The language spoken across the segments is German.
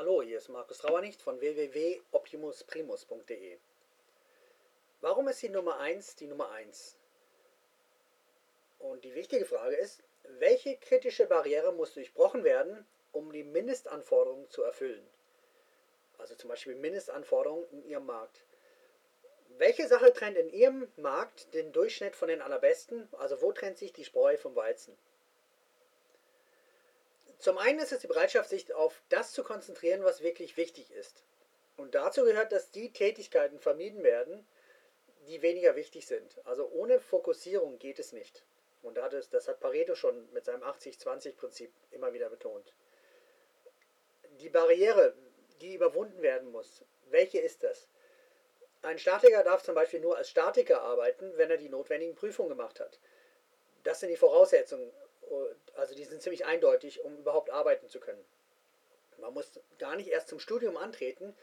Hallo, hier ist Markus Rauernicht von www.optimusprimus.de. Warum ist die Nummer 1 die Nummer 1? Und die wichtige Frage ist, welche kritische Barriere muss durchbrochen werden, um die Mindestanforderungen zu erfüllen? Also zum Beispiel Mindestanforderungen in Ihrem Markt. Welche Sache trennt in Ihrem Markt den Durchschnitt von den allerbesten? Also wo trennt sich die Spreu vom Weizen? Zum einen ist es die Bereitschaft, sich auf das zu konzentrieren, was wirklich wichtig ist. Und dazu gehört, dass die Tätigkeiten vermieden werden, die weniger wichtig sind. Also ohne Fokussierung geht es nicht. Und das hat Pareto schon mit seinem 80-20-Prinzip immer wieder betont. Die Barriere, die überwunden werden muss, welche ist das? Ein Statiker darf zum Beispiel nur als Statiker arbeiten, wenn er die notwendigen Prüfungen gemacht hat. Das sind die Voraussetzungen also die sind ziemlich eindeutig, um überhaupt arbeiten zu können. Man muss gar nicht erst zum Studium antreten,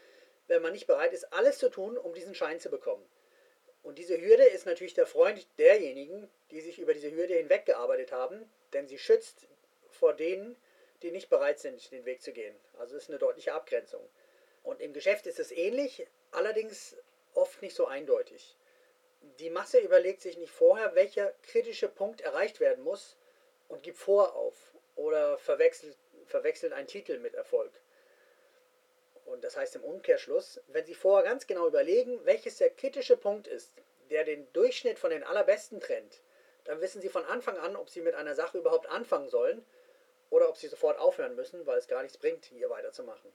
wenn man nicht bereit ist, alles zu tun, um diesen Schein zu bekommen. Und diese Hürde ist natürlich der Freund derjenigen, die sich über diese Hürde hinweggearbeitet haben, denn sie schützt vor denen, die nicht bereit sind, den Weg zu gehen. Also ist eine deutliche Abgrenzung. Und im Geschäft ist es ähnlich, allerdings oft nicht so eindeutig. Die Masse überlegt sich nicht vorher, welcher kritische Punkt erreicht werden muss, und gibt vor auf oder verwechselt, verwechselt einen Titel mit Erfolg. Und das heißt im Umkehrschluss, wenn Sie vorher ganz genau überlegen, welches der kritische Punkt ist, der den Durchschnitt von den allerbesten trennt, dann wissen Sie von Anfang an, ob Sie mit einer Sache überhaupt anfangen sollen oder ob Sie sofort aufhören müssen, weil es gar nichts bringt, hier weiterzumachen.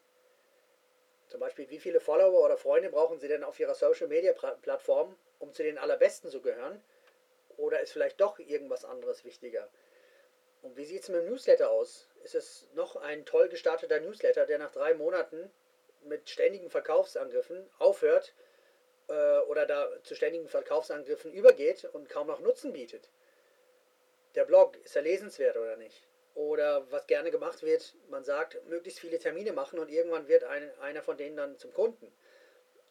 Zum Beispiel, wie viele Follower oder Freunde brauchen Sie denn auf Ihrer Social-Media-Plattform, um zu den allerbesten zu gehören? Oder ist vielleicht doch irgendwas anderes wichtiger? Und wie sieht es mit dem Newsletter aus? Ist es noch ein toll gestarteter Newsletter, der nach drei Monaten mit ständigen Verkaufsangriffen aufhört äh, oder da zu ständigen Verkaufsangriffen übergeht und kaum noch Nutzen bietet? Der Blog, ist er lesenswert oder nicht? Oder was gerne gemacht wird, man sagt, möglichst viele Termine machen und irgendwann wird ein, einer von denen dann zum Kunden.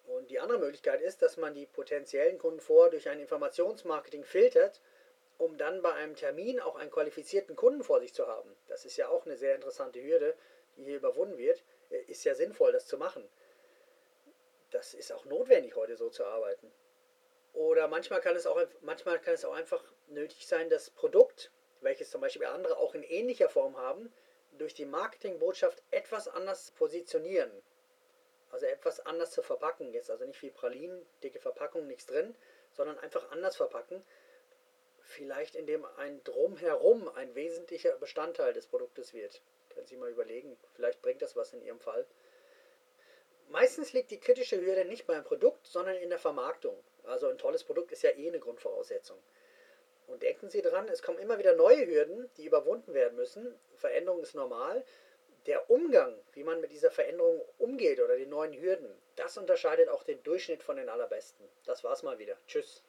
Und die andere Möglichkeit ist, dass man die potenziellen Kunden vor durch ein Informationsmarketing filtert um dann bei einem Termin auch einen qualifizierten Kunden vor sich zu haben. Das ist ja auch eine sehr interessante Hürde, die hier überwunden wird. Äh, ist ja sinnvoll, das zu machen. Das ist auch notwendig, heute so zu arbeiten. Oder manchmal kann es auch, manchmal kann es auch einfach nötig sein, das Produkt, welches zum Beispiel andere auch in ähnlicher Form haben, durch die Marketingbotschaft etwas anders positionieren. Also etwas anders zu verpacken. Jetzt also nicht wie Pralinen, dicke Verpackung, nichts drin, sondern einfach anders verpacken, vielleicht indem ein Drumherum ein wesentlicher Bestandteil des Produktes wird. Können Sie mal überlegen, vielleicht bringt das was in Ihrem Fall. Meistens liegt die kritische Hürde nicht beim Produkt, sondern in der Vermarktung. Also ein tolles Produkt ist ja eh eine Grundvoraussetzung. Und denken Sie dran, es kommen immer wieder neue Hürden, die überwunden werden müssen. Veränderung ist normal. Der Umgang, wie man mit dieser Veränderung umgeht oder den neuen Hürden, das unterscheidet auch den Durchschnitt von den allerbesten. Das war's mal wieder. Tschüss.